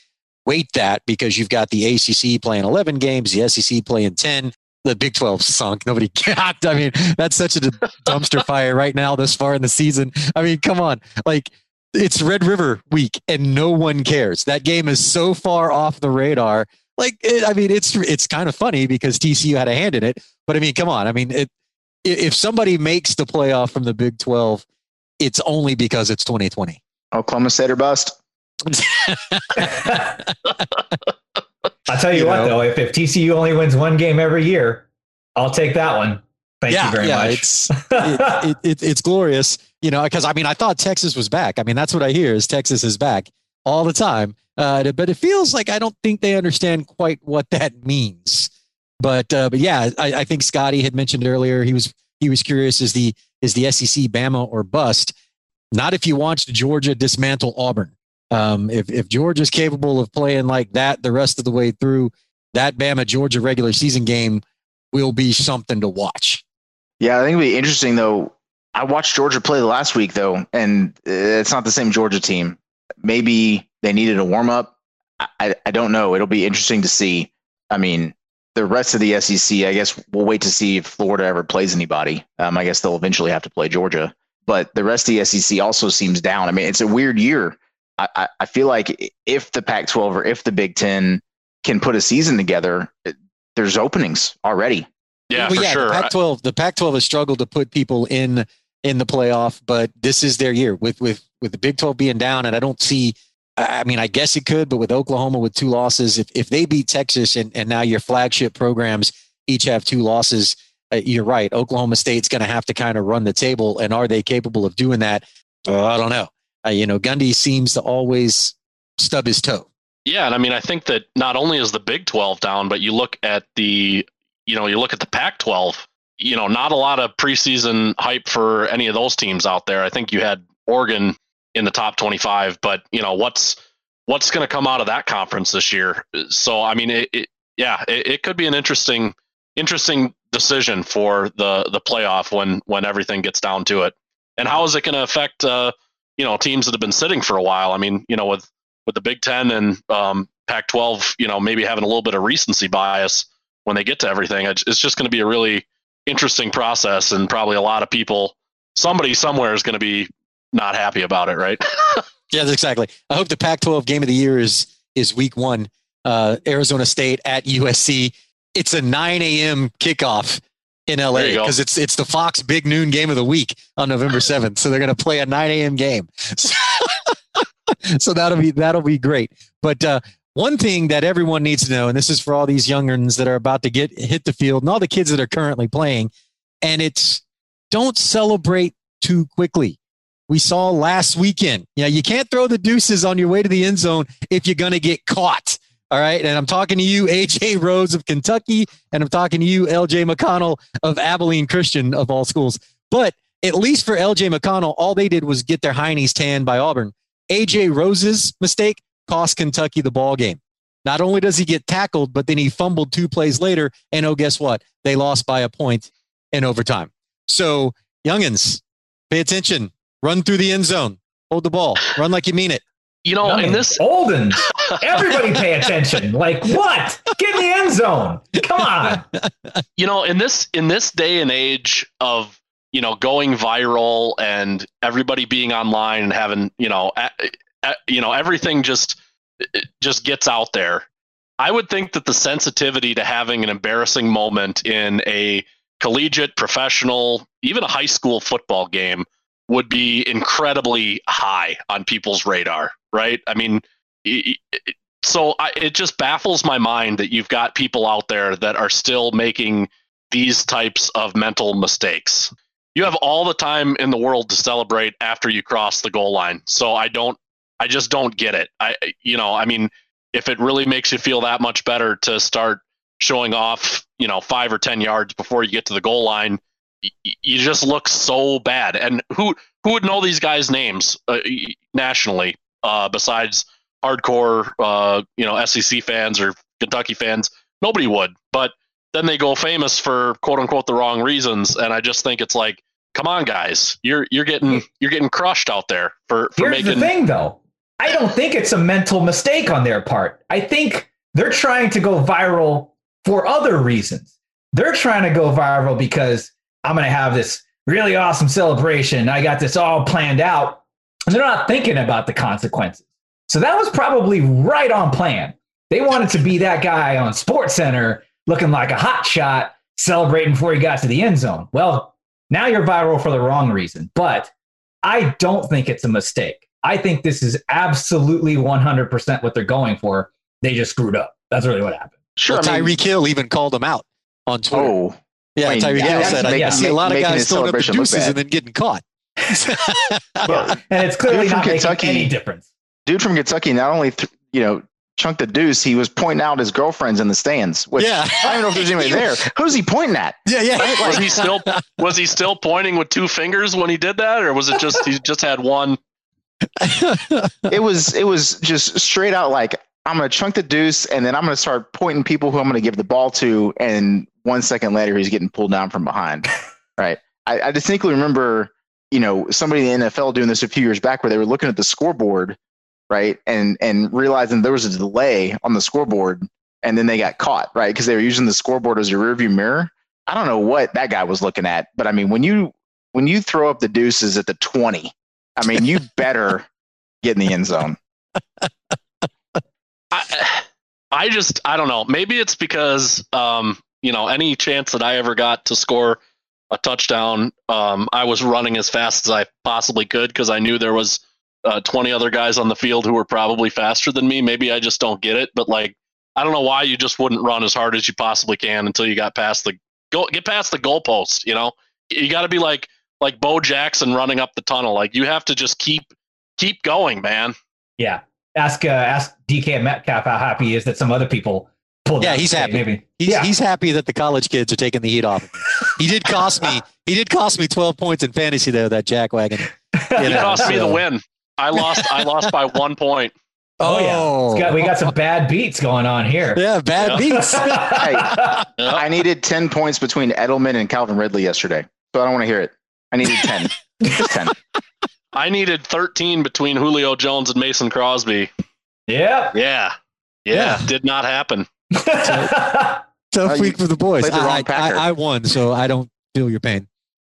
weight that because you've got the ACC playing 11 games, the SEC playing 10, the Big 12 sunk. Nobody got. I mean, that's such a dumpster fire right now this far in the season. I mean, come on. Like, it's Red River week and no one cares. That game is so far off the radar. Like, it, I mean, it's it's kind of funny because TCU had a hand in it. But I mean, come on. I mean, it, if somebody makes the playoff from the Big 12, it's only because it's 2020. Oklahoma State or bust. I'll tell you, you what, know? though, if, if TCU only wins one game every year, I'll take that one. Thank yeah, you very yeah, much. It's, it, it, it, it's glorious, you know, because I mean, I thought Texas was back. I mean, that's what I hear is Texas is back all the time. Uh, but it feels like I don't think they understand quite what that means. But uh, but yeah, I, I think Scotty had mentioned earlier he was he was curious is the is the SEC Bama or bust? Not if you watched Georgia dismantle Auburn. Um, if if Georgia's capable of playing like that the rest of the way through, that Bama Georgia regular season game will be something to watch. Yeah, I think it'll be interesting though. I watched Georgia play last week though, and it's not the same Georgia team. Maybe they needed a warm up. I, I don't know. It'll be interesting to see. I mean, the rest of the SEC, I guess we'll wait to see if Florida ever plays anybody. Um, I guess they'll eventually have to play Georgia. But the rest of the SEC also seems down. I mean, it's a weird year I, I feel like if the Pac 12 or if the Big Ten can put a season together, there's openings already. Yeah, well, for yeah, sure. The Pac 12, the Pac 12 has struggled to put people in in the playoff, but this is their year with with with the Big 12 being down, and I don't see. I mean, I guess it could, but with Oklahoma with two losses, if if they beat Texas and and now your flagship programs each have two losses, uh, you're right. Oklahoma State's going to have to kind of run the table, and are they capable of doing that? Uh, I don't know. Uh, you know, Gundy seems to always stub his toe. Yeah, and I mean, I think that not only is the Big 12 down, but you look at the, you know, you look at the Pac 12. You know, not a lot of preseason hype for any of those teams out there. I think you had Oregon in the top 25, but you know what's what's going to come out of that conference this year. So I mean, it, it yeah, it, it could be an interesting interesting decision for the the playoff when when everything gets down to it. And how is it going to affect? Uh, you know teams that have been sitting for a while. I mean, you know, with with the Big Ten and um, Pac-12, you know, maybe having a little bit of recency bias when they get to everything, it's just going to be a really interesting process, and probably a lot of people, somebody somewhere is going to be not happy about it, right? yeah, exactly. I hope the Pac-12 game of the year is is Week One, uh, Arizona State at USC. It's a 9 a.m. kickoff in LA because it's it's the Fox big noon game of the week on November 7th. So they're going to play a 9 a.m. game. so that'll be that'll be great. But uh, one thing that everyone needs to know, and this is for all these youngerns that are about to get hit the field and all the kids that are currently playing, and it's don't celebrate too quickly. We saw last weekend. Yeah, you, know, you can't throw the deuces on your way to the end zone if you're going to get caught. All right. And I'm talking to you, AJ Rose of Kentucky, and I'm talking to you, LJ McConnell of Abilene Christian of all schools. But at least for LJ McConnell, all they did was get their heinies tanned by Auburn. AJ Rose's mistake cost Kentucky the ball game. Not only does he get tackled, but then he fumbled two plays later. And oh, guess what? They lost by a point in overtime. So, youngins, pay attention. Run through the end zone. Hold the ball. Run like you mean it. You know, in this Olden, everybody pay attention. Like what? Get in the end zone. Come on. You know, in this in this day and age of you know going viral and everybody being online and having you know a, a, you know everything just just gets out there. I would think that the sensitivity to having an embarrassing moment in a collegiate, professional, even a high school football game would be incredibly high on people's radar right? I mean, so I, it just baffles my mind that you've got people out there that are still making these types of mental mistakes. You have all the time in the world to celebrate after you cross the goal line. So I don't I just don't get it. I, you know, I mean, if it really makes you feel that much better to start showing off, you know, five or 10 yards before you get to the goal line, you just look so bad. And who, who would know these guys' names uh, nationally uh, besides hardcore, uh, you know, SEC fans or Kentucky fans? Nobody would. But then they go famous for quote unquote the wrong reasons. And I just think it's like, come on, guys, you're you're getting you're getting crushed out there for for Here's making. the thing, though. I don't think it's a mental mistake on their part. I think they're trying to go viral for other reasons. They're trying to go viral because I'm going to have this really awesome celebration. I got this all planned out. And they're not thinking about the consequences. So that was probably right on plan. They wanted to be that guy on Sports Center looking like a hot shot celebrating before he got to the end zone. Well, now you're viral for the wrong reason. But I don't think it's a mistake. I think this is absolutely 100% what they're going for. They just screwed up. That's really what happened. Sure. Well, I mean, Tyreek Hill even called him out on Twitter. oh, yeah, I mean, Tyreek yeah, Hill said, I, making- I see a lot of guys throwing up the celebration deuces and then getting caught. And it's clearly Dude from not making Kentucky- any difference. dude from Kentucky not only th- you know chunked the deuce, he was pointing out his girlfriends in the stands. Which yeah. I don't know if there's anybody there. Who's he pointing at? Yeah, yeah. was he still was he still pointing with two fingers when he did that, or was it just he just had one? It was it was just straight out like I'm gonna chunk the deuce and then I'm gonna start pointing people who I'm gonna give the ball to, and one second later he's getting pulled down from behind. right. I, I distinctly remember, you know, somebody in the NFL doing this a few years back where they were looking at the scoreboard, right, and and realizing there was a delay on the scoreboard, and then they got caught, right, because they were using the scoreboard as a rearview mirror. I don't know what that guy was looking at, but I mean, when you when you throw up the deuces at the 20, I mean, you better get in the end zone. I, I just I don't know. Maybe it's because um, you know any chance that I ever got to score a touchdown, um, I was running as fast as I possibly could because I knew there was uh, 20 other guys on the field who were probably faster than me. Maybe I just don't get it, but like I don't know why you just wouldn't run as hard as you possibly can until you got past the go get past the goalpost. You know, you got to be like like Bo Jackson running up the tunnel. Like you have to just keep keep going, man. Yeah. Ask uh, ask DK Metcalf how happy he is that some other people pulled. Yeah, he's happy. Maybe. He's, Yeah. he's happy that the college kids are taking the heat off. He did cost me. He did cost me 12 points in fantasy though. That jack wagon. He You know, cost me the win. I lost. I lost by one point. Oh, yeah. Got- we got some bad beats going on here. yeah, bad Yeah. beats. Hey, Yep. I needed 10 points between Edelman and Calvin Ridley yesterday. So I don't want to hear it. I needed 10. Just 10. I needed 13 between Julio Jones and Mason Crosby. Yep. Yeah. Yeah. Yeah. Did not happen. Tough Oh, you week for the boys. the I, I, I won, so I don't feel your pain.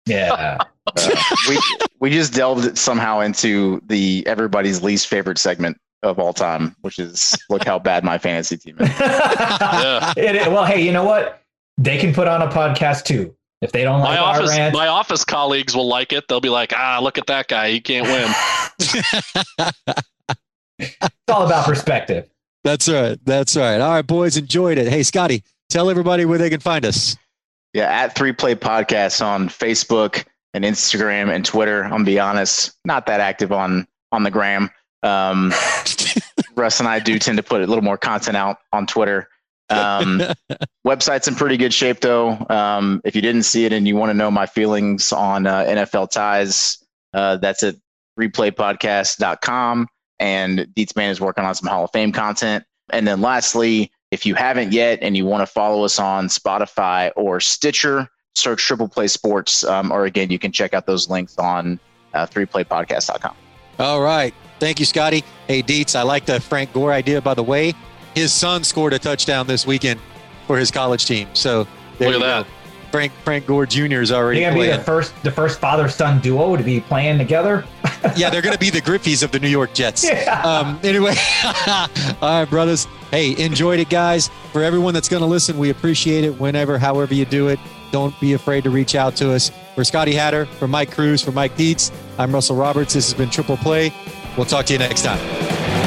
yeah. Uh, we, we just delved somehow into the everybody's least favorite segment of all time, which is look how bad my fantasy team is. Yeah. It- it- well, hey, you know what? They can put on a podcast too. If they don't My like our office, rants, my office colleagues will like it. They'll be like, ah, look at that guy. He can't win. it's all about perspective. That's right. That's right. All right, boys, enjoyed it. Hey, Scotty, tell everybody where they can find us. Yeah, at Three Play Podcast on Facebook and Instagram and Twitter. I'm gonna be honest, not that active on on the gram. Um, Russ and I do tend to put a little more content out on Twitter. Um, website's in pretty good shape though. Um, if you didn't see it and you want to know my feelings on uh, NFL ties, uh, that's at 3playpodcast.com. And Dietz Man is working on some Hall of Fame content. And then lastly, if you haven't yet and you want to follow us on Spotify or Stitcher, search Triple Play Sports. Um, or again, you can check out those links on uh, 3playpodcast.com. All right. Thank you, Scotty. Hey, Dietz, I like the Frank Gore idea, by the way. His son scored a touchdown this weekend for his college team. So there Look you at go. Frank Frank Gore Jr. is already You're gonna be the first, the first father-son duo to be playing together. yeah, they're going to be the Griffeys of the New York Jets. Yeah. Um, anyway, all right, brothers. Hey, enjoyed it, guys. For everyone that's going to listen, we appreciate it whenever, however you do it. Don't be afraid to reach out to us. For Scotty Hatter, for Mike Cruz, for Mike Dietz, I'm Russell Roberts. This has been Triple Play. We'll talk to you next time.